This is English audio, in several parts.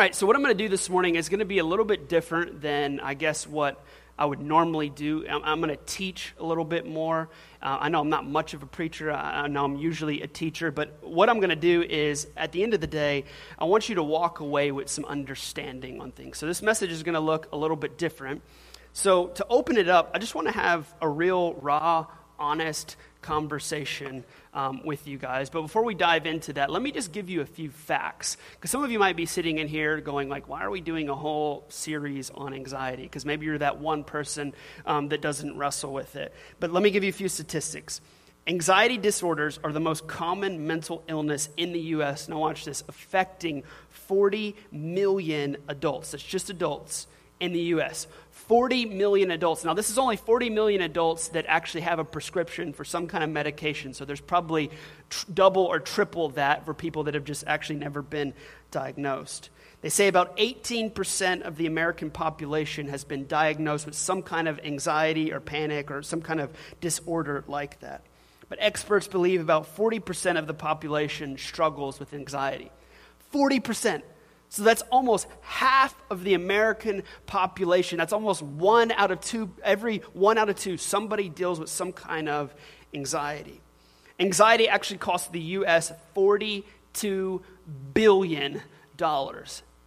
right, so what I'm going to do this morning is going to be a little bit different than, I guess, what I would normally do. I'm, I'm going to teach a little bit more. Uh, I know I'm not much of a preacher, I, I know I'm usually a teacher, but what I'm going to do is, at the end of the day, I want you to walk away with some understanding on things. So this message is going to look a little bit different. So to open it up, I just want to have a real, raw, honest conversation um, with you guys. But before we dive into that, let me just give you a few facts. Because some of you might be sitting in here going, like, why are we doing a whole series on anxiety? Because maybe you're that one person um, that doesn't wrestle with it. But let me give you a few statistics. Anxiety disorders are the most common mental illness in the U.S. Now, watch this affecting 40 million adults. That's just adults in the U.S. 40 million adults. Now, this is only 40 million adults that actually have a prescription for some kind of medication. So there's probably tr- double or triple that for people that have just actually never been diagnosed. They say about 18% of the American population has been diagnosed with some kind of anxiety or panic or some kind of disorder like that. But experts believe about 40% of the population struggles with anxiety. 40%. So that's almost half of the American population. That's almost one out of two, every one out of two, somebody deals with some kind of anxiety. Anxiety actually costs the U.S. $42 billion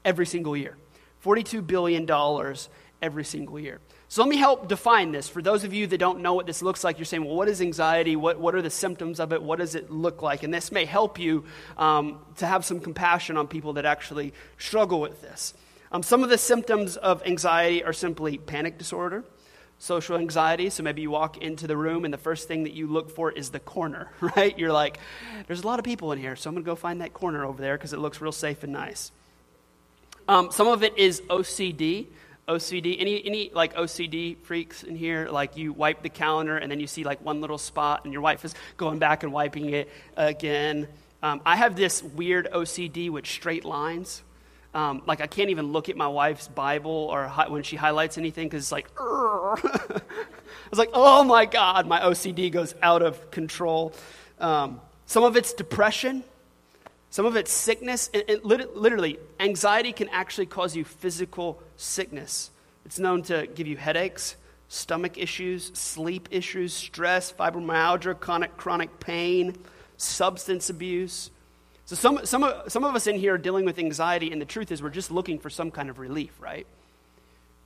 every single year. $42 billion every single year. So let me help define this. For those of you that don't know what this looks like, you're saying, well, what is anxiety? What, what are the symptoms of it? What does it look like? And this may help you um, to have some compassion on people that actually struggle with this. Um, some of the symptoms of anxiety are simply panic disorder, social anxiety. So maybe you walk into the room and the first thing that you look for is the corner, right? You're like, there's a lot of people in here, so I'm going to go find that corner over there because it looks real safe and nice. Um, some of it is OCD. OCD? Any, any like OCD freaks in here? Like you wipe the calendar and then you see like one little spot and your wife is going back and wiping it again. Um, I have this weird OCD with straight lines. Um, like I can't even look at my wife's Bible or hi- when she highlights anything because it's like, I was like, oh my God, my OCD goes out of control. Um, some of it's depression. Some of it's sickness. And, and literally, anxiety can actually cause you physical sickness. It's known to give you headaches, stomach issues, sleep issues, stress, fibromyalgia, chronic, chronic pain, substance abuse. So, some, some, of, some of us in here are dealing with anxiety, and the truth is, we're just looking for some kind of relief, right?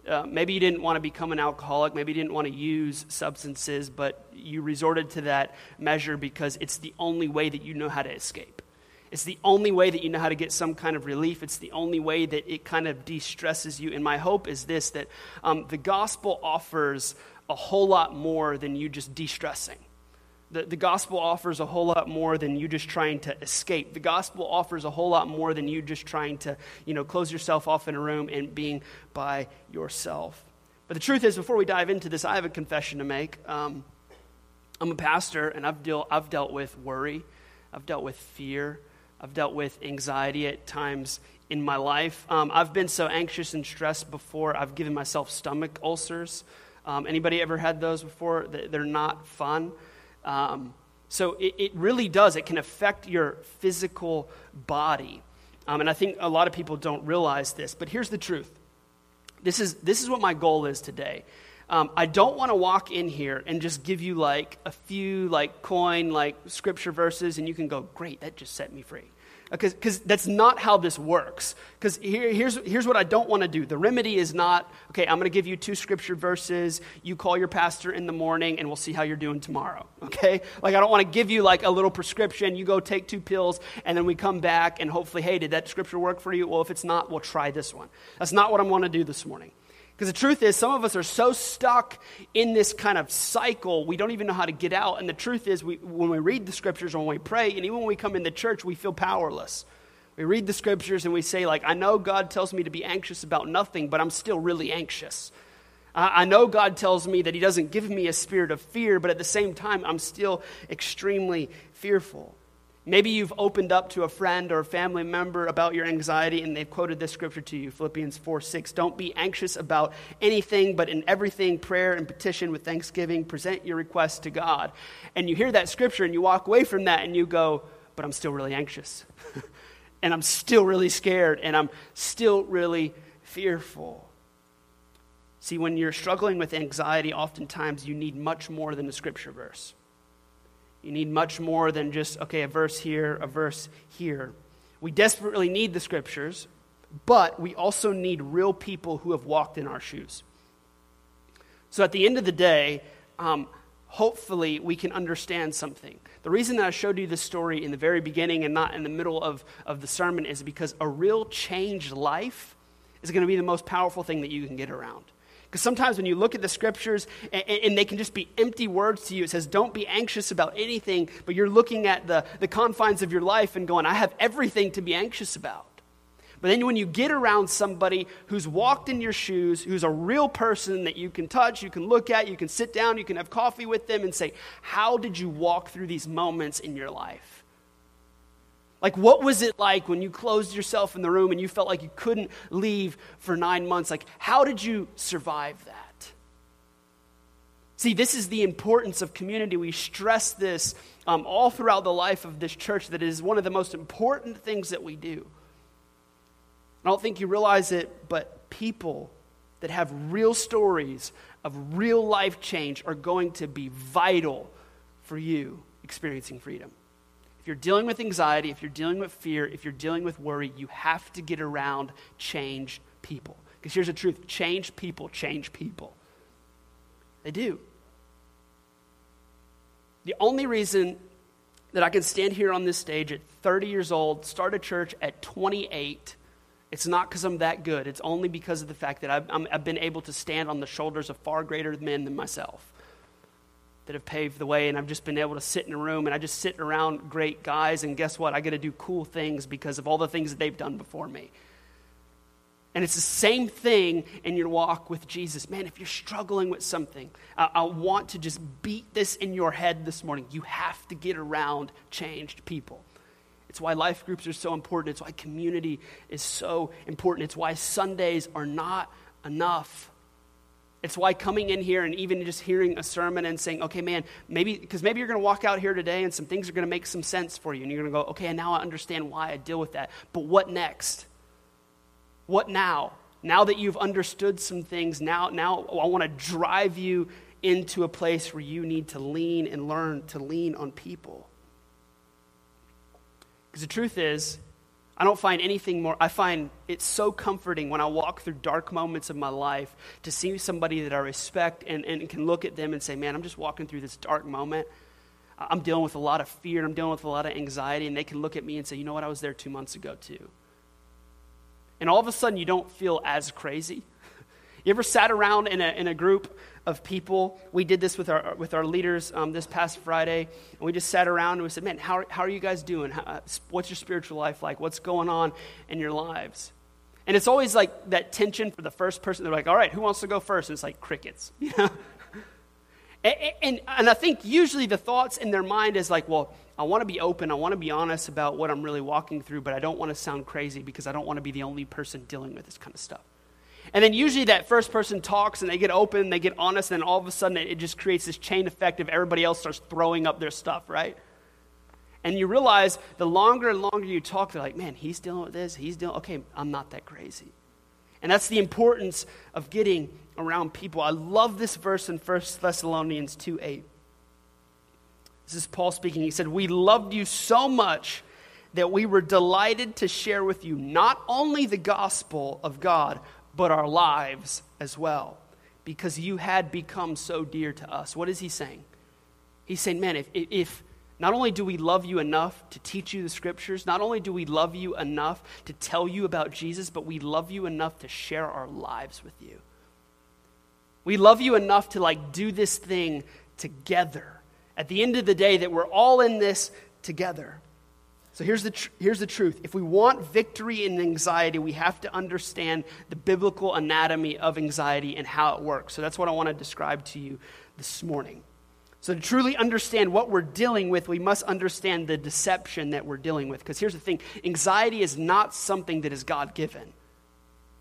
Uh, maybe you didn't want to become an alcoholic. Maybe you didn't want to use substances, but you resorted to that measure because it's the only way that you know how to escape. It's the only way that you know how to get some kind of relief. It's the only way that it kind of de stresses you. And my hope is this that um, the gospel offers a whole lot more than you just de stressing. The, the gospel offers a whole lot more than you just trying to escape. The gospel offers a whole lot more than you just trying to, you know, close yourself off in a room and being by yourself. But the truth is, before we dive into this, I have a confession to make. Um, I'm a pastor, and I've, deal, I've dealt with worry, I've dealt with fear, I've dealt with anxiety at times in my life. Um, I've been so anxious and stressed before, I've given myself stomach ulcers. Um, anybody ever had those before? They're not fun. Um, so it, it, really does. It can affect your physical body. Um, and I think a lot of people don't realize this. But here's the truth this is, this is what my goal is today. Um, I don't want to walk in here and just give you like a few like coin like scripture verses and you can go, great, that just set me free. Because that's not how this works. Because here, here's, here's what I don't want to do. The remedy is not, okay, I'm going to give you two scripture verses. You call your pastor in the morning and we'll see how you're doing tomorrow. Okay? Like, I don't want to give you like a little prescription. You go take two pills and then we come back and hopefully, hey, did that scripture work for you? Well, if it's not, we'll try this one. That's not what I want to do this morning. Because the truth is, some of us are so stuck in this kind of cycle, we don't even know how to get out. And the truth is, we, when we read the scriptures or when we pray, and even when we come into church, we feel powerless. We read the scriptures and we say, like, I know God tells me to be anxious about nothing, but I'm still really anxious. I, I know God tells me that He doesn't give me a spirit of fear, but at the same time, I'm still extremely fearful. Maybe you've opened up to a friend or a family member about your anxiety and they've quoted this scripture to you Philippians 4 6. Don't be anxious about anything, but in everything, prayer and petition with thanksgiving, present your requests to God. And you hear that scripture and you walk away from that and you go, But I'm still really anxious. and I'm still really scared and I'm still really fearful. See, when you're struggling with anxiety, oftentimes you need much more than a scripture verse. You need much more than just, okay, a verse here, a verse here. We desperately need the scriptures, but we also need real people who have walked in our shoes. So at the end of the day, um, hopefully we can understand something. The reason that I showed you this story in the very beginning and not in the middle of, of the sermon is because a real changed life is going to be the most powerful thing that you can get around. Because sometimes when you look at the scriptures and, and, they can just be empty words to you, it says, don't be anxious about anything, but you're looking at the, the confines of your life and going, I have everything to be anxious about. But then when you get around somebody who's walked in your shoes, who's a real person that you can touch, you can look at, you can sit down, you can have coffee with them and say, How did you walk through these moments in your life? Like, what was it like when you closed yourself in the room and you felt like you couldn't leave for nine months? Like, how did you survive that? See, this is the importance of community. We stress this um, all throughout the life of this church that it is one of the most important things that we do. I don't think you realize it, but people that have real stories of real life change are going to be vital for you experiencing freedom. If you're dealing with anxiety, if you're dealing with fear, if you're dealing with worry, you have to get around change people. Because here's the truth change people change people. They do. The only reason that I can stand here on this stage at 30 years old, start a church at 28, it's not because I'm that good. It's only because of the fact that I've, i have been able to stand on the shoulders of far greater men than myself that have paved the way. And I've just been able to sit in a room and I just sit around great guys. And guess what? I get to do cool things because of all the things that they've done before me. And it's the same thing in your walk with Jesus. Man, if you're struggling with something, I, I want to just beat this in your head this morning. You have to get around changed people. It's why life groups are so important. It's why community is so important. It's why Sundays are not enough. It's why coming in here and even just hearing a sermon and saying, okay, man, maybe, because maybe you're going to walk out here today and some things are going to make some sense for you. And you're going to go, okay, now I understand why I deal with that. But what next? What now? Now that you've understood some things, now, now I want to drive you into a place where you need to lean and learn to lean on people. Because the truth is, I don't find anything more, I find it so comforting when I walk through dark moments of my life to see somebody that I respect and, and can look at them and say, man, I'm just walking through this dark moment. I'm dealing with a lot of fear I'm dealing with a lot of anxiety. And they can look at me and say, you know what, I was there two months ago too. And all of a sudden, you don't feel as crazy. You ever sat around in a, in a group of people. We did this with our, with our leaders um, this past Friday, and we just sat around and we said, Man, how, how are you guys doing? How, what's your spiritual life like? What's going on in your lives? And it's always like that tension for the first person. They're like, All right, who wants to go first? And it's like crickets, you know? and, and, and I think usually the thoughts in their mind is like, Well, I want to be open. I want to be honest about what I'm really walking through, but I don't want to sound crazy because I don't want to be the only person dealing with this kind of stuff. And then usually that first person talks and they get open, they get honest, and all of a sudden it just creates this chain effect of everybody else starts throwing up their stuff, right? And you realize the longer and longer you talk, they're like, man, he's dealing with this, he's dealing, okay, I'm not that crazy. And that's the importance of getting around people. I love this verse in 1 Thessalonians 2 8. This is Paul speaking. He said, We loved you so much that we were delighted to share with you not only the gospel of God, but our lives as well, because you had become so dear to us. What is he saying? He's saying, man, if, if not only do we love you enough to teach you the scriptures, not only do we love you enough to tell you about Jesus, but we love you enough to share our lives with you. We love you enough to like do this thing together. At the end of the day, that we're all in this together. So here's the, tr- here's the truth. If we want victory in anxiety, we have to understand the biblical anatomy of anxiety and how it works. So that's what I want to describe to you this morning. So, to truly understand what we're dealing with, we must understand the deception that we're dealing with. Because here's the thing anxiety is not something that is God given,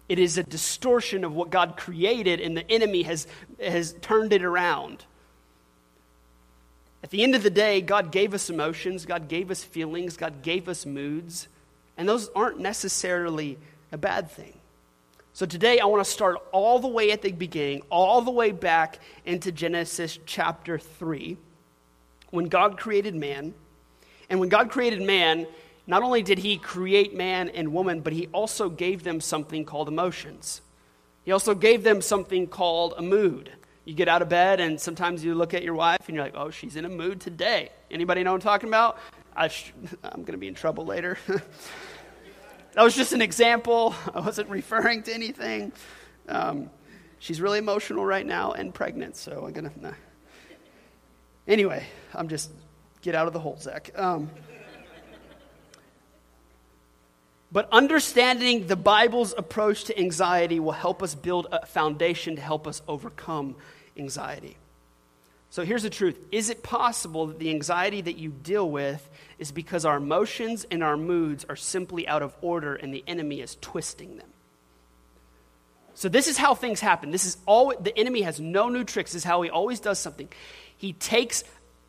it is a distortion of what God created, and the enemy has, has turned it around. At the end of the day, God gave us emotions, God gave us feelings, God gave us moods. And those aren't necessarily a bad thing. So today I want to start all the way at the beginning, all the way back into Genesis chapter 3, when God created man. And when God created man, not only did he create man and woman, but he also gave them something called emotions. He also gave them something called a mood. You get out of bed and sometimes you look at your wife and you're like, "Oh, she's in a mood today." Anybody know what I'm talking about? I am going to be in trouble later. That was just an example. I wasn't referring to anything. Um, she's really emotional right now and pregnant, so I'm going to. Nah. Anyway, I'm just. Get out of the hole, Zach. Um, but understanding the Bible's approach to anxiety will help us build a foundation to help us overcome anxiety. So here's the truth Is it possible that the anxiety that you deal with is because our emotions and our moods are simply out of order and the enemy is twisting them? So this is how things happen. This is all the enemy has no new tricks. This is how he always does something. He takes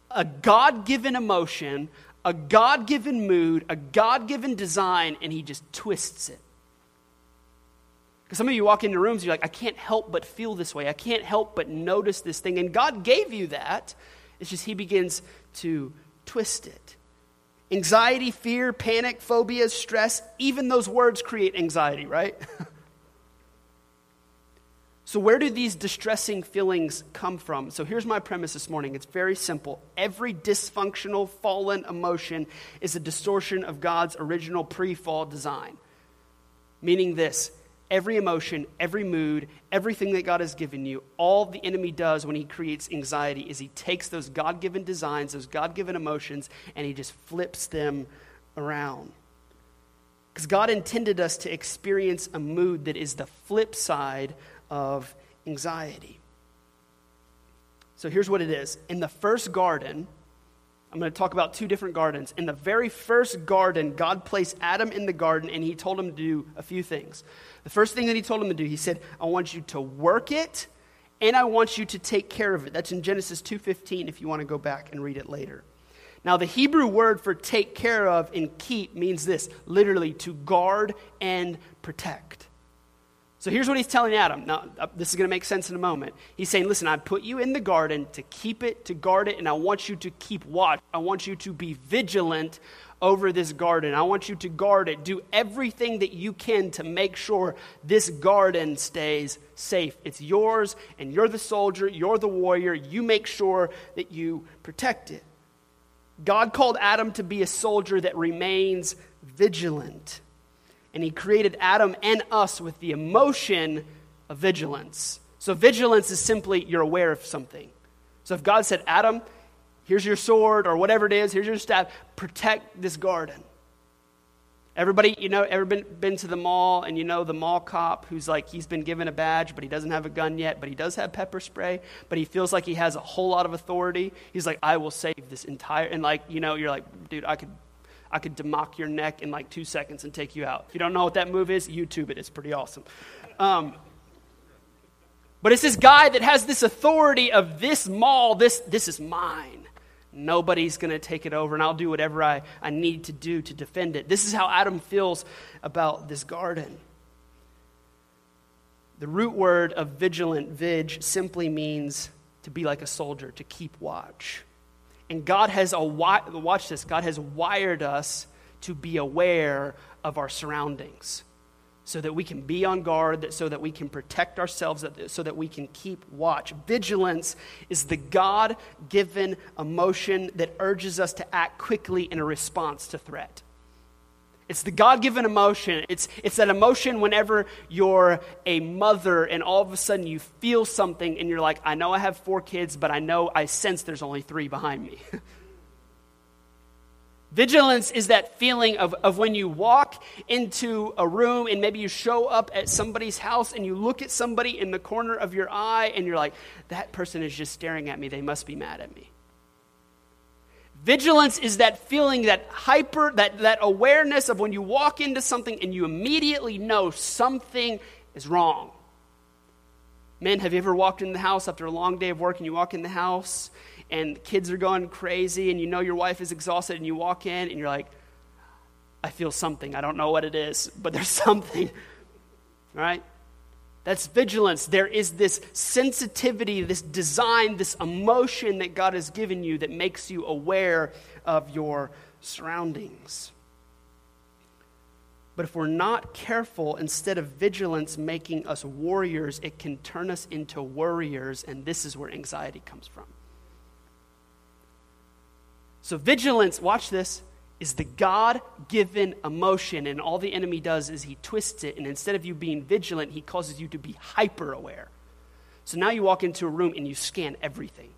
a God given emotion, a God given mood, a God given design, and he just twists it. Because some of you walk into rooms, you're like, I can't help but feel this way. I can't help but notice this thing. And God gave you that. It's just He begins to twist it. Anxiety, fear, panic, phobia, stress, even those words create anxiety, right? so, where do these distressing feelings come from? So, here's my premise this morning it's very simple. Every dysfunctional, fallen emotion is a distortion of God's original pre fall design. Meaning this every emotion, every mood, everything that God has given you, all the enemy does when he creates anxiety is he takes those God given designs, those God given emotions, and he just flips them around. Because God intended us to experience a mood that is the flip side of anxiety. So here's what it is. In the first garden, I'm going to talk about two different gardens. In the very first garden, God placed Adam in the garden and he told him to do a few things. The first thing that he told him to do, he said, I want you to work it and I want you to take care of it. That's in Genesis 2:15 if you want to go back and read it later. Now the Hebrew word for take care of and keep means this, literally to guard and protect. So here's what he's telling Adam. Now, uh, this is going to make sense in a moment. He's saying, Listen, I put you in the garden to keep it, to guard it, and I want you to keep watch. I want you to be vigilant over this garden. I want you to guard it. Do everything that you can to make sure this garden stays safe. It's yours, and you're the soldier, you're the warrior. You make sure that you protect it. God called Adam to be a soldier that remains vigilant. And he created Adam and us with the emotion of vigilance. So, vigilance is simply you're aware of something. So, if God said, Adam, Here's your sword or whatever it is. Here's your staff. Protect this garden. Everybody, you know, ever been, been to the mall and you know the mall cop who's like, he's been given a badge, but he doesn't have a gun yet, but he does have pepper spray, but he feels like he has a whole lot of authority. He's like, I will save this entire, and like, you know, you're like, dude, I could, I could demock your neck in like two seconds and take you out. If you don't know what that move is, YouTube it. It's pretty awesome. Um, but it's this guy that has this authority of this mall, this, this is mine. Nobody's going to take it over, and I'll do whatever I, I need to do to defend it. This is how Adam feels about this garden. The root word of vigilant, vig, simply means to be like a soldier, to keep watch. And God has, a, watch this, God has wired us to be aware of our surroundings so that we can be on guard, so that we can protect ourselves, so that we can keep watch. Vigilance is the God given emotion that urges us to act quickly in a response to threat. It's the God given emotion. It's, it's that emotion whenever you're a mother and all of a sudden you feel something and you're like, I know I have four kids, but I know I sense there's only three behind me. Vigilance is that feeling of, of when you walk into a room and maybe you show up at somebody's house and you look at somebody in the corner of your eye and you're like, that person is just staring at me. They must be mad at me. Vigilance is that feeling, that hyper, that, that awareness of when you walk into something and you immediately know something is wrong. Men, have you ever walked in the house after a long day of work and you walk in the house and kids are going crazy and you know your wife is exhausted and you walk in and you're like, I feel something. I don't know what it is, but there's something. All right? That's vigilance. There is this sensitivity, this design, this emotion that God has given you that makes you aware of your surroundings. But if we're not careful, instead of vigilance making us warriors, it can turn us into worriers, and this is where anxiety comes from. So, vigilance, watch this, is the God given emotion, and all the enemy does is he twists it, and instead of you being vigilant, he causes you to be hyper aware. So now you walk into a room and you scan everything.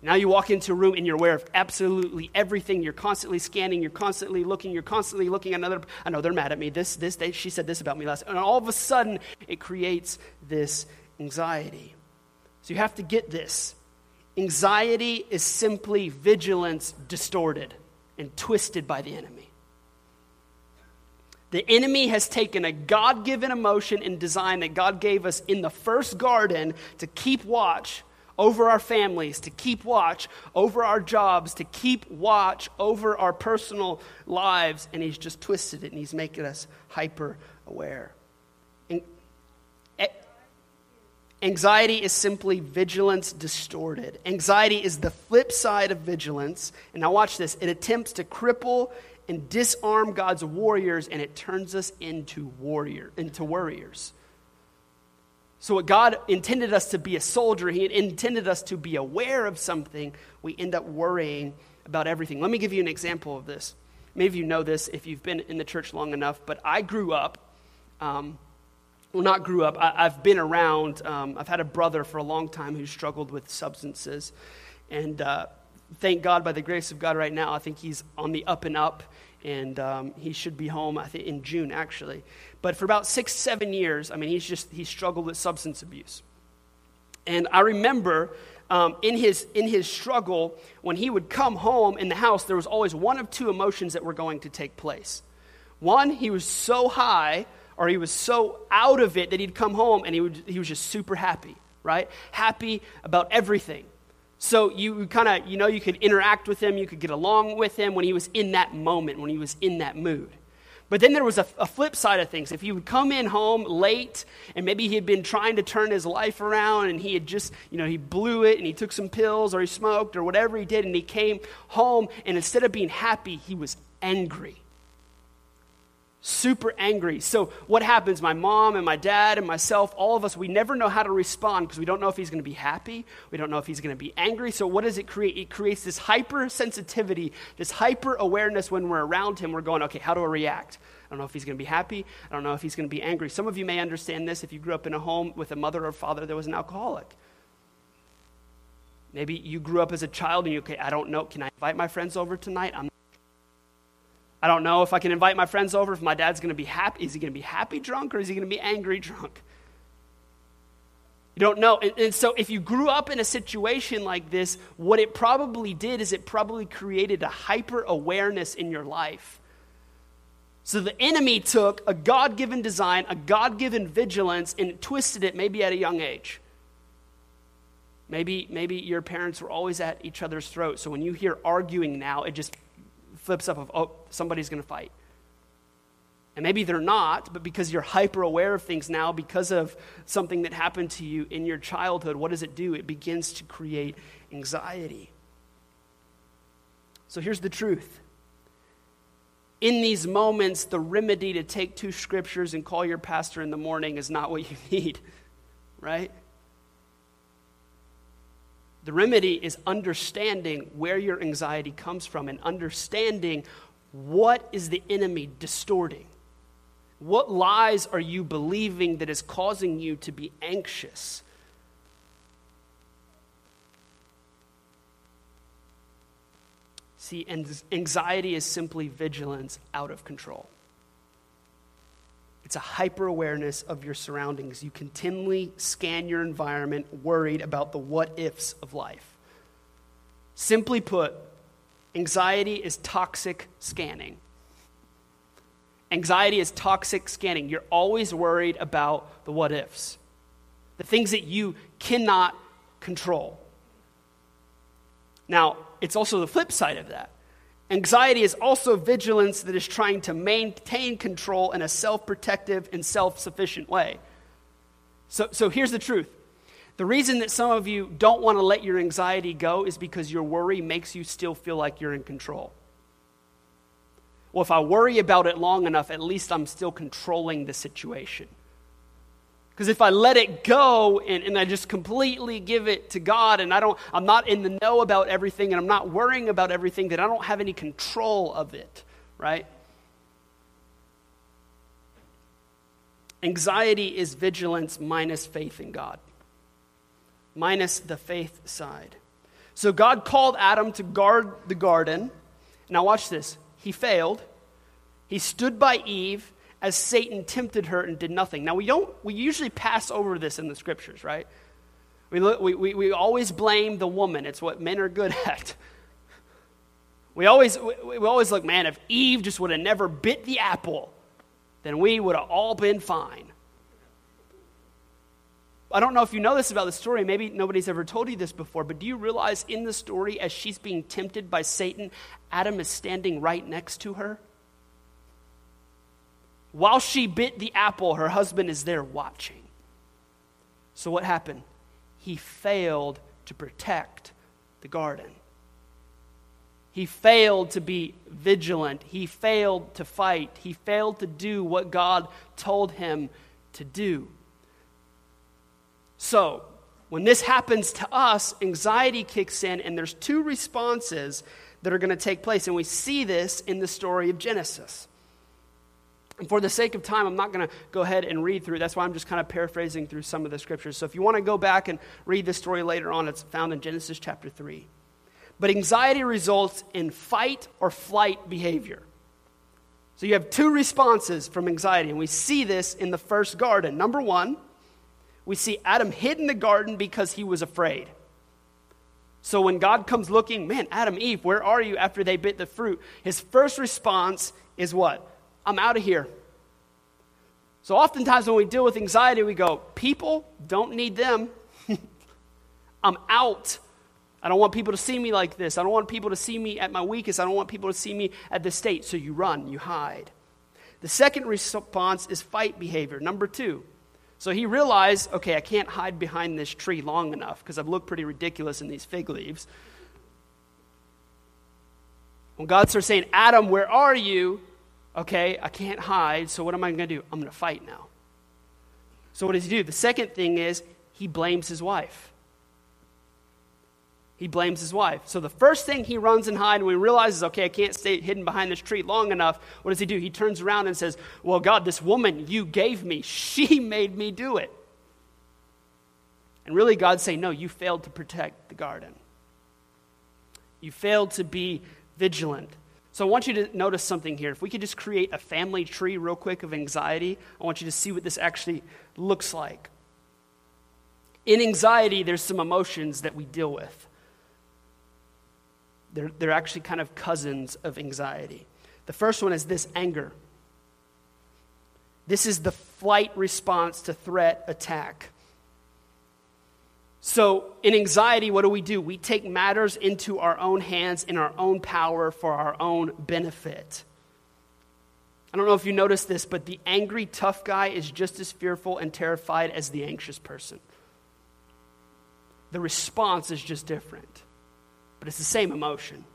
Now you walk into a room and you're aware of absolutely everything. You're constantly scanning, you're constantly looking, you're constantly looking at another. I know they're mad at me. This, this, they, she said this about me last. And all of a sudden, it creates this anxiety. So you have to get this. Anxiety is simply vigilance distorted and twisted by the enemy. The enemy has taken a God given emotion and design that God gave us in the first garden to keep watch over our families, to keep watch over our jobs, to keep watch over our personal lives, and he's just twisted it and he's making us hyper aware. Anxiety is simply vigilance distorted. Anxiety is the flip side of vigilance. And now, watch this it attempts to cripple and disarm God's warriors, and it turns us into warrior, into worriers. So, what God intended us to be a soldier, He intended us to be aware of something, we end up worrying about everything. Let me give you an example of this. Many of you know this if you've been in the church long enough, but I grew up. Um, well, not grew up, I, have been around. Um, I've had a brother for a long time who struggled with substances. And uh, thank God, by the grace of God, right now, I think he's on the up and up. And um, he should be home, I think, in June, actually. But for about six, seven years, I mean, he's just, he struggled with substance abuse. And I remember um, in, his, in his struggle, when he would come home in the house, there was always one of two emotions that were going to take place. One, he was so high or he was so out of it that he'd come home and he, would, he was just super happy, right? Happy about everything. So you kind of, you know, you could interact with him, you could get along with him when he was in that moment, when he was in that mood. But then there was a, a, flip side of things. If he would come in home late and maybe he had been trying to turn his life around and he had just, you know, he blew it and he took some pills or he smoked or whatever he did and he came home and instead of being happy, he was angry super angry. So, what happens? My mom and my dad and myself, all of us, we never know how to respond because we don't know if he's going to be happy. We don't know if he's going to be angry. So, what does it create? It creates this hypersensitivity, this hyper awareness when we're around him. We're going, okay, how do I react? I don't know if he's going to be happy. I don't know if he's going to be angry. Some of you may understand this if you grew up in a home with a mother or father that was an alcoholic. Maybe you grew up as a child and you, okay, I don't know, can I invite my friends over tonight? I'm I don't know if I can invite my friends over, if my dad's going to be happy. Is he going to be happy drunk or is he going to be angry drunk? You don't know. And, and, so, if you grew up in a situation like this, what it probably did is it probably created a hyper awareness in your life. So, the enemy took a God given design, a God given vigilance, and twisted it maybe at a young age. Maybe, maybe your parents were always at each other's throat. So, when you hear arguing now, it just flips up of, oh, somebody's going to fight. And maybe they're not, but because you're hyper aware of things now, because of something that happened to you in your childhood, what does it do? It begins to create anxiety. So here's the truth. In these moments, the remedy to take two scriptures and call your pastor in the morning is not what you need, right? The remedy is understanding where your anxiety comes from and understanding what is the enemy distorting. What lies are you believing that is causing you to be anxious? See, anxiety is simply vigilance out of control. It's a hyper awareness of your surroundings. You continually scan your environment, worried about the what ifs of life. Simply put, anxiety is toxic scanning. Anxiety is toxic scanning. You're always worried about the what ifs, the things that you cannot control. Now, it's also the flip side of that Anxiety is also vigilance that is trying to maintain control in a self protective and self sufficient way. So, so here's the truth the reason that some of you don't want to let your anxiety go is because your worry makes you still feel like you're in control. Well, if I worry about it long enough, at least I'm still controlling the situation. Because if I let it go and, and I just completely give it to God and I don't, I'm not in the know about everything and I'm not worrying about everything, then I don't have any control of it, right? Anxiety is vigilance minus faith in God, minus the faith side. So God called Adam to guard the garden. Now, watch this. He failed. He stood by Eve as Satan tempted her and did nothing. Now, we don't, we usually pass over this in the scriptures, right? We, look, we, we, we always blame the woman. It's what men are good at. We always, we, we always look, man, if Eve just would have never bit the apple, then we would have all been fine. I don't know if you know this about the story. Maybe nobody's ever told you this before, but do you realize in the story, as she's being tempted by Satan, Adam is standing right next to her? While she bit the apple, her husband is there watching. So what happened? He failed to protect the garden. He failed to be vigilant. He failed to fight. He failed to do what God told him to do. So, when this happens to us, anxiety kicks in, and there's two responses that are going to take place. And we see this in the story of Genesis. For the sake of time, I'm not going to go ahead and read through. That's why I'm just kind of paraphrasing through some of the scriptures. So if you want to go back and read the story later on, it's found in Genesis chapter 3. But anxiety results in fight or flight behavior. So you have two responses from anxiety, and we see this in the first garden. Number one, we see Adam hid in the garden because he was afraid. So when God comes looking, man, Adam, Eve, where are you after they bit the fruit? His first response is what? I'm out of here. So oftentimes when we deal with anxiety, we go, people don't need them. I'm out. I don't want people to see me like this. I don't want people to see me at my weakest. I don't want people to see me at this state. So you run, you hide. The second response is fight behavior. Number two. So he realized, okay, I can't hide behind this tree long enough because I've looked pretty ridiculous in these fig leaves. When God starts saying, Adam, where are you? Okay, I can't hide, so what am I going to do? I'm going to fight now. So, what does he do? The second thing is he blames his wife. He blames his wife. So, the first thing he runs and hides when he realizes, okay, I can't stay hidden behind this tree long enough, what does he do? He turns around and says, Well, God, this woman you gave me, she made me do it. And really, God's saying, No, you failed to protect the garden. You failed to be vigilant. So I want you to notice something here. If we could just create a family tree real quick of anxiety, I want you to see what this actually looks like. In anxiety, there's some emotions that we deal with. They're, they're actually kind of cousins of anxiety. The first one is this anger. This is the flight response to threat attack. So, in anxiety, what do we do? We take matters into our own hands in our own power for our own benefit. I don't know if you noticed this, but the angry, tough guy is just as fearful and terrified as the anxious person. The response is just different, but it's the same emotion.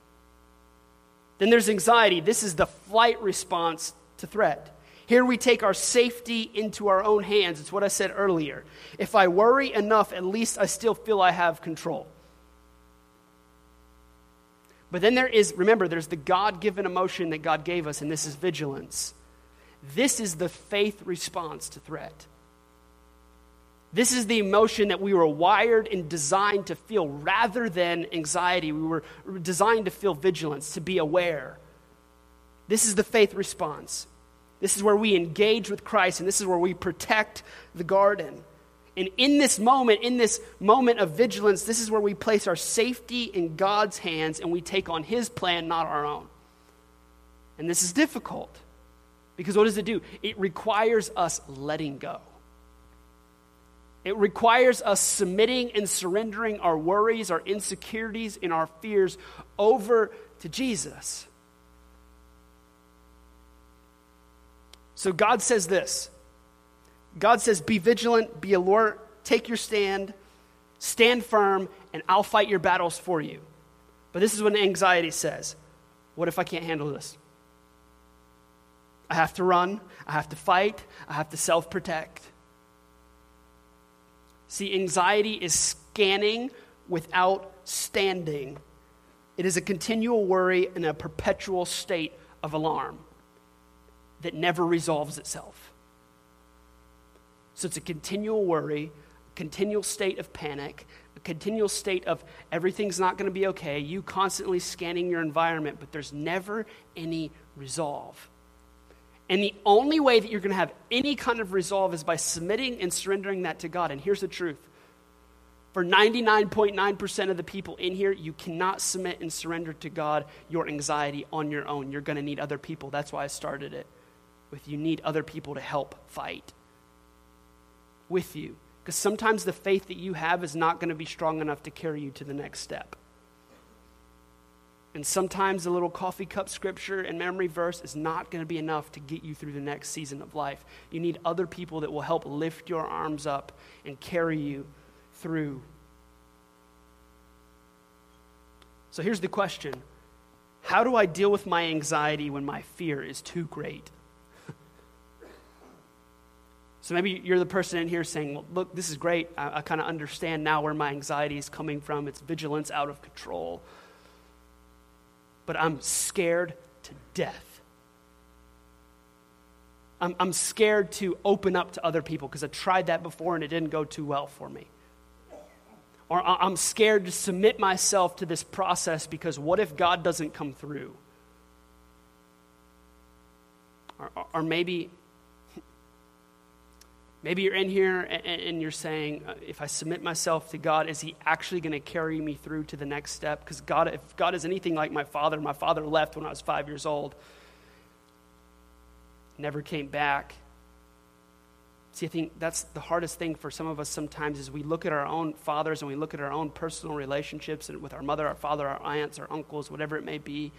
Then there's anxiety. This is the flight response to threat. Here we take our safety into our own hands. It's what I said earlier. If I worry enough, at least I still feel I have control. But then there is, remember, there's the God given emotion that God gave us, and this is vigilance. This is the faith response to threat. This is the emotion that we were wired and designed to feel rather than anxiety. We were designed to feel vigilance, to be aware. This is the faith response. This is where we engage with Christ, and this is where we protect the garden. And in this moment, in this moment of vigilance, this is where we place our safety in God's hands and we take on His plan, not our own. And this is difficult because what does it do? It requires us letting go. It requires us submitting and surrendering our worries, our insecurities, and our fears over to Jesus. So God says this God says, Be vigilant, be alert, take your stand, stand firm, and I'll fight your battles for you. But this is what anxiety says What if I can't handle this? I have to run, I have to fight, I have to self protect. See, anxiety is scanning without standing. It is a continual worry and a perpetual state of alarm that never resolves itself. So it's a continual worry, a continual state of panic, a continual state of everything's not going to be okay, you constantly scanning your environment, but there's never any resolve. And the only way that you're going to have any kind of resolve is by submitting and surrendering that to God. And here's the truth for 99.9% of the people in here, you cannot submit and surrender to God your anxiety on your own. You're going to need other people. That's why I started it with you need other people to help fight with you. Because sometimes the faith that you have is not going to be strong enough to carry you to the next step. And sometimes a little coffee cup scripture and memory verse is not going to be enough to get you through the next season of life. You need other people that will help lift your arms up and carry you through. So here's the question How do I deal with my anxiety when my fear is too great? So maybe you're the person in here saying, well, look, this is great. I, I kind of understand now where my anxiety is coming from. It's vigilance out of control. But I'm scared to death. I'm, I'm scared to open up to other people because I tried that before and it didn't go too well for me. Or I'm scared to submit myself to this process because what if God doesn't come through? Or, or maybe Maybe you're in here and you're saying, uh, if I submit myself to God, is He actually going to carry me through to the next step? Because God, if God is anything like my father, my father left when I was five years old, never came back. See, I think that's the hardest thing for some of us sometimes is we look at our own fathers and we look at our own personal relationships and with our mother, our father, our aunts, our uncles, whatever it may be.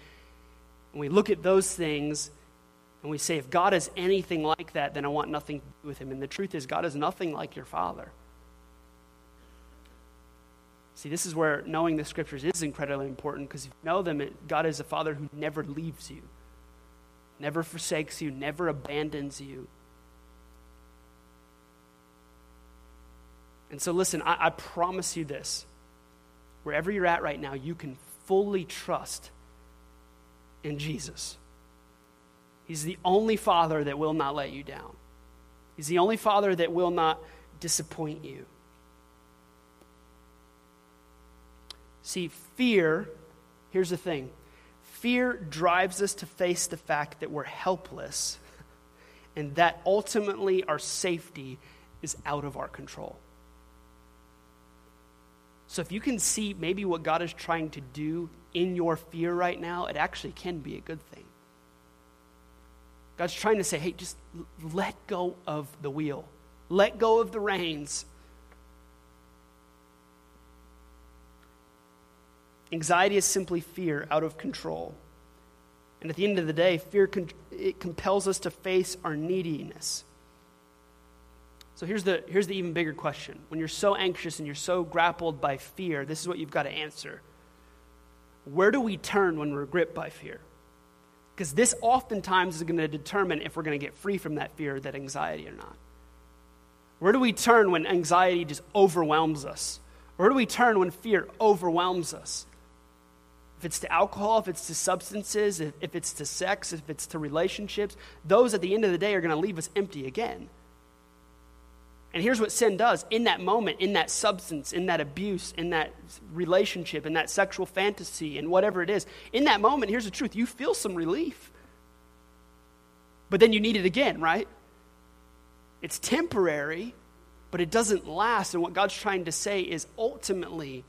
And we look at those things and we say, if God is anything like that, then I want nothing to do with him. And the truth is, God is nothing like your father. See, this is where knowing the scriptures is incredibly important because if you know them, it, God is a father who never leaves you, never forsakes you, never abandons you. And so, listen, I, I promise you this. Wherever you're at right now, you can fully trust in Jesus. He's the only father that will not let you down. He's the only father that will not disappoint you. See, fear, here's the thing fear drives us to face the fact that we're helpless and that ultimately our safety is out of our control. So, if you can see maybe what God is trying to do in your fear right now, it actually can be a good thing. God's trying to say, hey, just let go of the wheel, let go of the reins. Anxiety is simply fear out of control. And at the end of the day, fear con- it compels us to face our neediness. So here's the, here's the even bigger question. When you're so anxious and you're so grappled by fear, this is what you've got to answer. Where do we turn when we're gripped by fear? Because this oftentimes is going to determine if we're going to get free from that fear, that anxiety, or not. Where do we turn when anxiety just overwhelms us? Where do we turn when fear overwhelms us? If it's to alcohol, if it's to substances, if, if it's to sex, if it's to relationships, those at the end of the day are going to leave us empty again. And here's what sin does in that moment, in that substance, in that abuse, in that relationship, in that sexual fantasy, and whatever it is. In that moment, here's the truth you feel some relief. But then you need it again, right? It's temporary, but it doesn't last. And what God's trying to say is ultimately,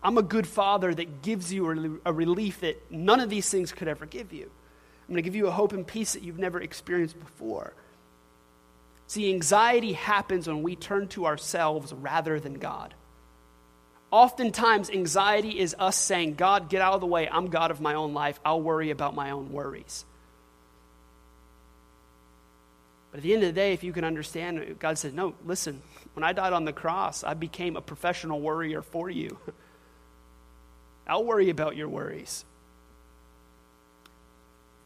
I'm a good father that gives you a relief that none of these things could ever give you. I'm going to give you a hope and peace that you've never experienced before. See, anxiety happens when we turn to ourselves rather than God. Oftentimes, anxiety is us saying, God, get out of the way. I'm God of my own life. I'll worry about my own worries. But at the end of the day, if you can understand, God said, No, listen, when I died on the cross, I became a professional worrier for you. I'll worry about your worries.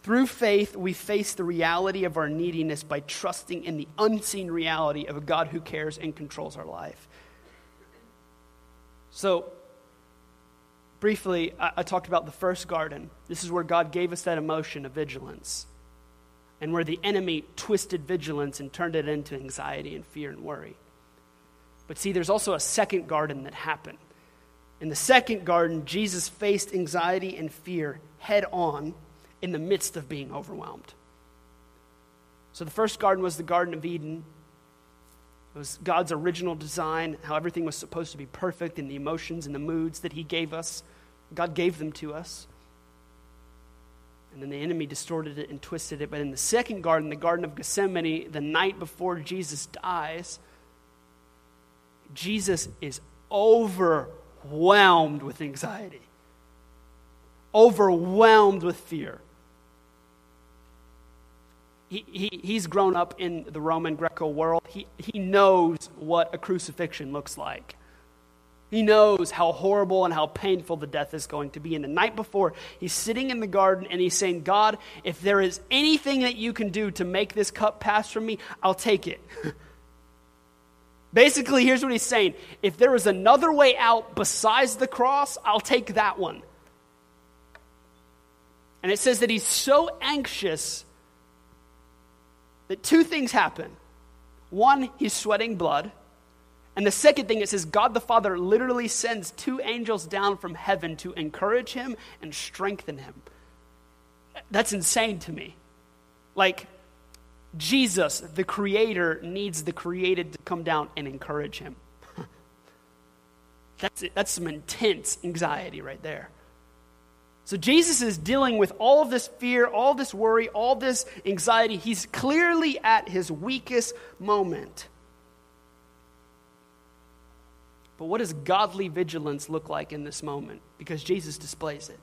Through faith, we face the reality of our neediness by trusting in the unseen reality of a God who cares and controls our life. So, briefly, I, I, talked about the first garden. This is where God gave us that emotion of vigilance, and where the enemy twisted vigilance and turned it into anxiety and fear and worry. But see, there's also a second garden that happened. In the second garden, Jesus faced anxiety and fear head on in the midst of being overwhelmed. So the first garden was the Garden of Eden. It was God's original design, how everything was supposed to be perfect and the emotions and the moods that He gave us. God gave them to us. And then the enemy distorted it and twisted it. But in the second garden, the Garden of Gethsemane, the night before Jesus dies, Jesus is overwhelmed with anxiety, overwhelmed with fear he, he, he's grown up in the Roman Greco world. He, he knows what a crucifixion looks like. He knows how horrible and how painful the death is going to be. And the night before, he's sitting in the garden and he's saying, God, if there is anything that you can do to make this cup pass from me, I'll take it. Basically, here's what he's saying if there is another way out besides the cross, I'll take that one. And it says that he's so anxious that two things happen. One, he's sweating blood. And the second thing, it says God the Father literally sends two angels down from heaven to encourage him and strengthen him. That's insane to me. Like, Jesus, the Creator, needs the created to come down and encourage him. that's, that's some intense anxiety right there. So Jesus is dealing with all of this fear, all this worry, all this anxiety. He's clearly at his weakest moment. But what does godly vigilance look like in this moment? Because Jesus displays it.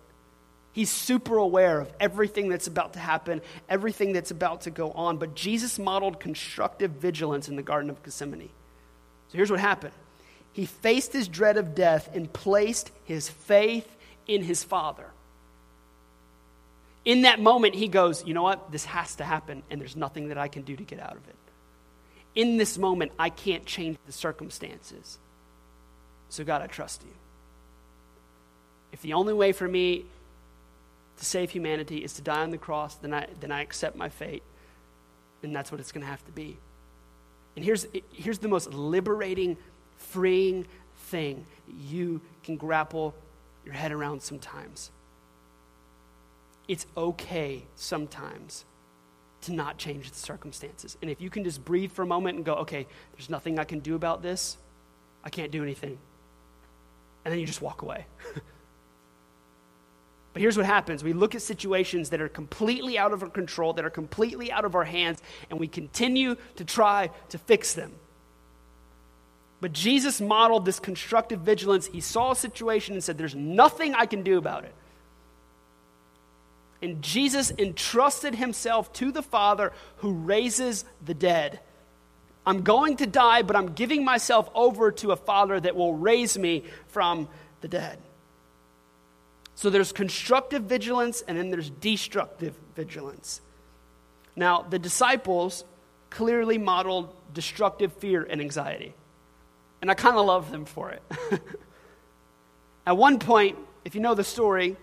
He's super aware of everything that's about to happen, everything that's about to go on. But Jesus modeled constructive vigilance in the Garden of Gethsemane. So here's what happened He faced his dread of death and placed his faith in his Father in that moment, he goes, You know what? This has to happen, and there's nothing that I can do to get out of it. In this moment, I can't change the circumstances. So, God, I trust you. If the only way for me to save humanity is to die on the cross, then I, then I accept my fate, and that's what it's going to have to be. And here's, here's the most liberating, freeing thing you can grapple your head around sometimes it's okay sometimes to not change the circumstances. And if you can just breathe for a moment and go, okay, there's nothing I can do about this, I can't do anything. And then you just walk away. but here's what happens we look at situations that are completely out of our control, that are completely out of our hands, and we continue to try to fix them. But Jesus modeled this constructive vigilance. He saw a situation and said, There's nothing I can do about it. And Jesus entrusted himself to the Father who raises the dead. I'm going to die, but I'm giving myself over to a Father that will raise me from the dead. So there's constructive vigilance and then there's destructive vigilance. Now, the disciples clearly modeled destructive fear and anxiety. And I kind of love them for it. At one point, if you know the story,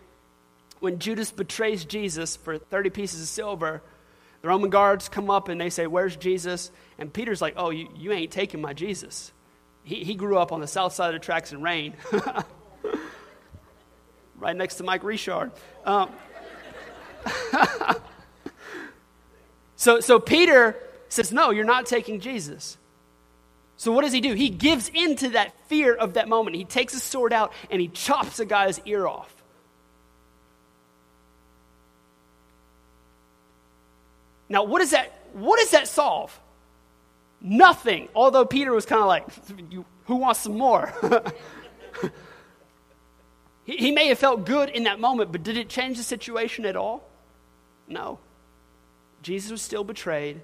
when Judas betrays Jesus for 30 pieces of silver, the Roman guards come up and they say, Where's Jesus? And Peter's like, Oh, you, you ain't taking my Jesus. He, he grew up on the south side of the tracks in Rayne, right next to Mike Richard. Um, so, so Peter says, No, you're not taking Jesus. So what does he do? He gives in to that fear of that moment. He takes his sword out and he chops a guy's ear off. Now, what does that, what does that solve? Nothing. Although Peter was kind of like, who wants some more? he, he may have felt good in that moment, but did it change the situation at all? No. Jesus was still betrayed.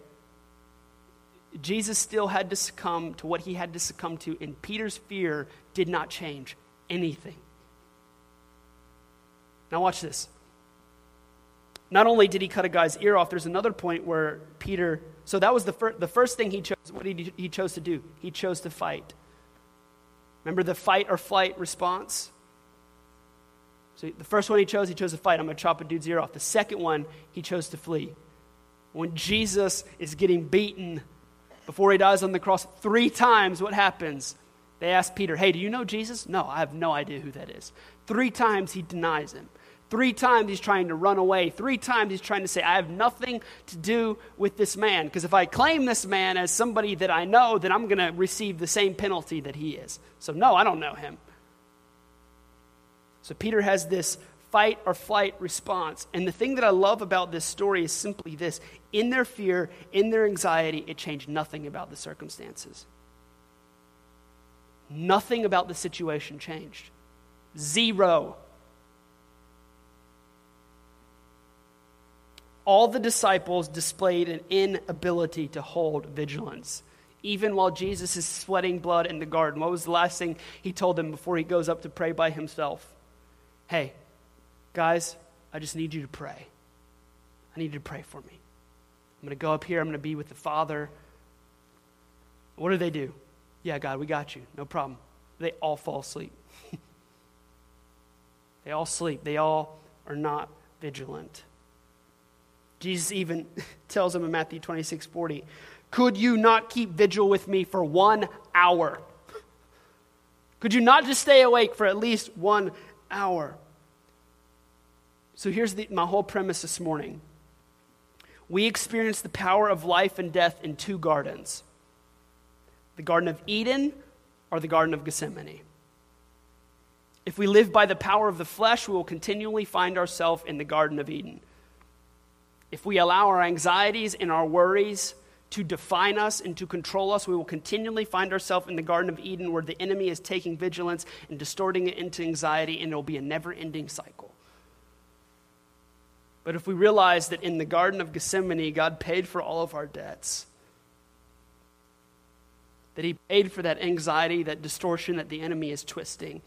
Jesus still had to succumb to what he had to succumb to, and Peter's fear did not change anything. Now, watch this. Not only did he cut a guy's ear off, there's another point where Peter. So that was the, fir- the first thing he chose. What he, he chose to do? He chose to fight. Remember the fight or flight response? So the first one he chose, he chose to fight. I'm going to chop a dude's ear off. The second one, he chose to flee. When Jesus is getting beaten before he dies on the cross three times, what happens? They ask Peter, Hey, do you know Jesus? No, I have no idea who that is. Three times he denies him. Three times he's trying to run away. Three times he's trying to say, I have nothing to do with this man. Because if I claim this man as somebody that I know, then I'm going to receive the same penalty that he is. So, no, I don't know him. So, Peter has this fight or flight response. And the thing that I love about this story is simply this in their fear, in their anxiety, it changed nothing about the circumstances. Nothing about the situation changed. Zero. All the disciples displayed an inability to hold vigilance. Even while Jesus is sweating blood in the garden, what was the last thing he told them before he goes up to pray by himself? Hey, guys, I just need you to pray. I need you to pray for me. I'm going to go up here. I'm going to be with the Father. What do they do? Yeah, God, we got you. No problem. They all fall asleep. they all sleep. They all are not vigilant. Jesus even tells him in Matthew 26 40, Could you not keep vigil with me for one hour? Could you not just stay awake for at least one hour? So here's the, my whole premise this morning. We experience the power of life and death in two gardens the Garden of Eden or the Garden of Gethsemane. If we live by the power of the flesh, we will continually find ourselves in the Garden of Eden. If we allow our anxieties and our worries to define us and to control us, we will continually find ourselves in the Garden of Eden where the enemy is taking vigilance and distorting it into anxiety, and it will be a never ending cycle. But if we realize that in the Garden of Gethsemane, God paid for all of our debts, that He paid for that anxiety, that distortion that the enemy is twisting,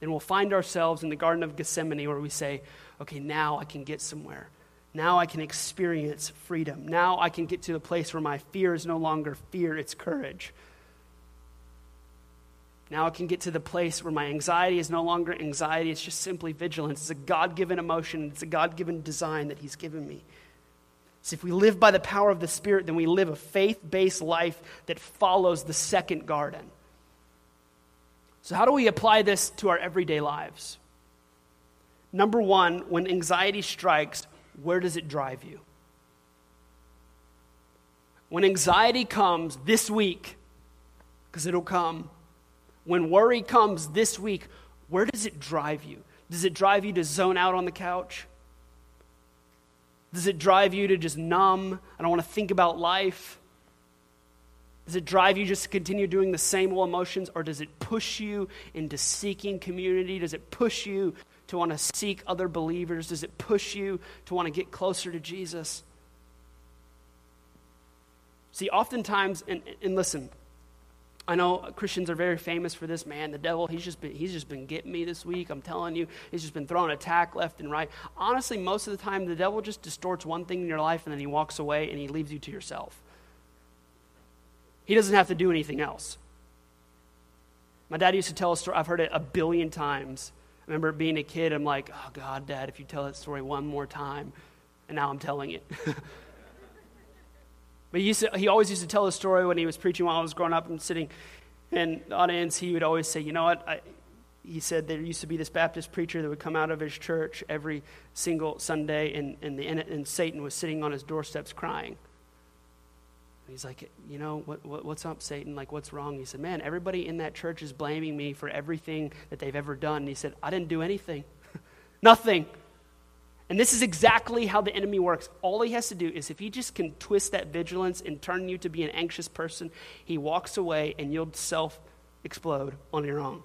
then we'll find ourselves in the Garden of Gethsemane where we say, okay, now I can get somewhere. Now I can experience freedom. Now I can get to the place where my fear is no longer fear, it's courage. Now I can get to the place where my anxiety is no longer anxiety, it's just simply vigilance. It's a God given emotion, it's a God given design that He's given me. So if we live by the power of the Spirit, then we live a faith based life that follows the second garden. So, how do we apply this to our everyday lives? Number one, when anxiety strikes, where does it drive you? When anxiety comes this week, because it'll come, when worry comes this week, where does it drive you? Does it drive you to zone out on the couch? Does it drive you to just numb? I don't want to think about life. Does it drive you just to continue doing the same old emotions, or does it push you into seeking community? Does it push you to want to seek other believers? Does it push you to want to get closer to Jesus? See, oftentimes, and, and listen, I know Christians are very famous for this. Man, the devil, he's just, been, he's just been getting me this week. I'm telling you, he's just been throwing attack left and right. Honestly, most of the time, the devil just distorts one thing in your life and then he walks away and he leaves you to yourself. He doesn't have to do anything else. My dad used to tell a story, I've heard it a billion times remember being a kid, I'm like, oh, God, Dad, if you tell that story one more time. And now I'm telling it. but he, used to, he always used to tell the story when he was preaching while I was growing up and sitting in the audience. He would always say, you know what? I, he said there used to be this Baptist preacher that would come out of his church every single Sunday, and, and, the, and Satan was sitting on his doorsteps crying. He's like, you know, what, what, what's up, Satan? Like, what's wrong? He said, man, everybody in that church is blaming me for everything that they've ever done. And he said, I didn't do anything. Nothing. And this is exactly how the enemy works. All he has to do is if he just can twist that vigilance and turn you to be an anxious person, he walks away and you'll self explode on your own.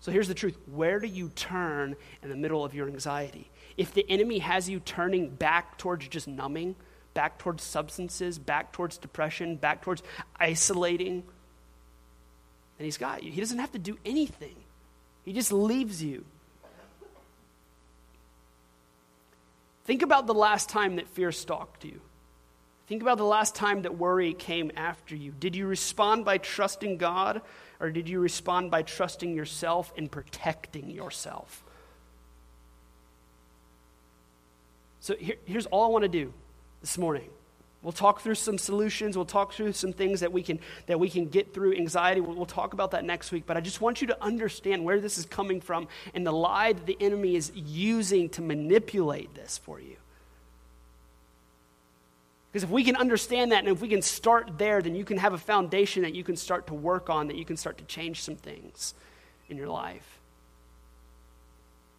So here's the truth where do you turn in the middle of your anxiety? If the enemy has you turning back towards just numbing, back towards substances, back towards depression, back towards isolating. And He's got you. He doesn't have to do anything, He just leaves you. Think about the last time that fear stalked you. Think about the last time that worry came after you. Did you respond by trusting God, or did you respond by trusting yourself and protecting yourself? So here, here's all I want to do this morning. We'll talk through some solutions. We'll talk through some things that we can, that we can get through anxiety. We'll, we'll, talk about that next week. But I just want you to understand where this is coming from and the lie that the enemy is using to manipulate this for you. Because if we can understand that and if we can start there, then you can have a foundation that you can start to work on, that you can start to change some things in your life.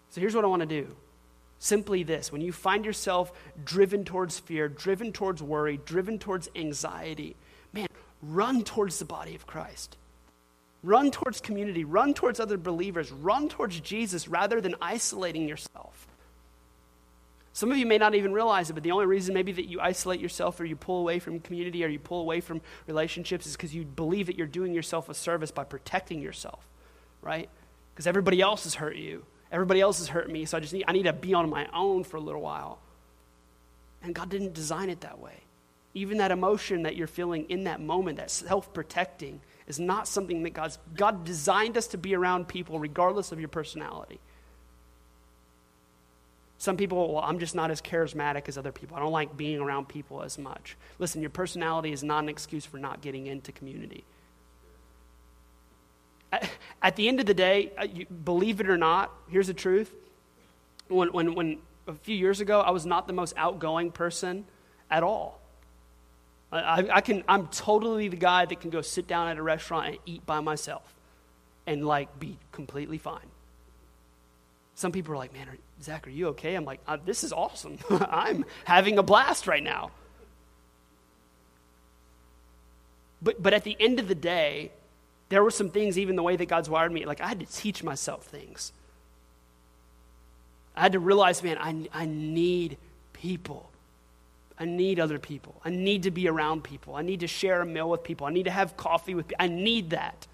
So here's what I want to do Simply this when you find yourself driven towards fear, driven towards worry, driven towards anxiety, man, run towards the body of Christ. Run towards community, run towards other believers, run towards Jesus rather than isolating yourself. Some of you may not even realize it, but the only reason maybe that you isolate yourself or you pull away from community or you pull away from relationships is because you believe that you're doing yourself a service by protecting yourself, right? Because everybody else has hurt you. Everybody else has hurt me, so I just need, I need to be on my own for a little while. And God didn't design it that way. Even that emotion that you're feeling in that moment, that self protecting, is not something that God's, God designed us to be around people regardless of your personality. Some people, well, I'm just not as charismatic as other people. I don't like being around people as much. Listen, your personality is not an excuse for not getting into community. At the end of the day, uh, believe it or not, here's the truth. When, when, when a few years ago, I was not the most outgoing person at all. I, I can, I'm totally the guy that can go sit down at a restaurant and eat by myself and like be completely fine. Some people are like, man, Zach, are you okay? I'm like, uh, this is awesome. I'm having a blast right now. But, but at the end of the day, there were some things, even the way that God's wired me, like I had to teach myself things. I had to realize, man, I, I need people. I need other people. I need to be around people. I need to share a meal with people. I need to have coffee with people. I need that.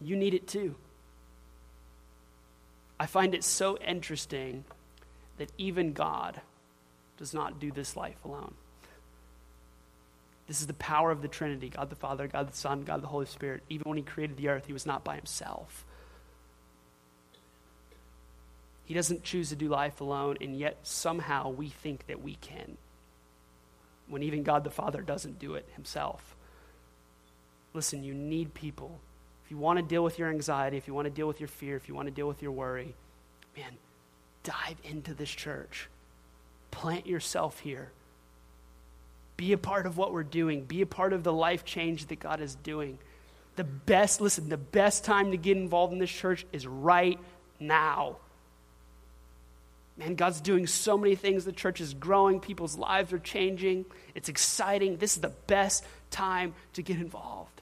You need it too. I find it so interesting that even God does not do this life alone. This is the power of the Trinity God the Father, God the Son, God the Holy Spirit. Even when He created the earth, He was not by Himself. He doesn't choose to do life alone, and yet somehow we think that we can, when even God the Father doesn't do it Himself. Listen, you need people. If you want to deal with your anxiety, if you want to deal with your fear, if you want to deal with your worry, man, dive into this church. Plant yourself here. Be a part of what we're doing. Be a part of the life change that God is doing. The best, listen, the best time to get involved in this church is right now. Man, God's doing so many things. The church is growing, people's lives are changing. It's exciting. This is the best time to get involved.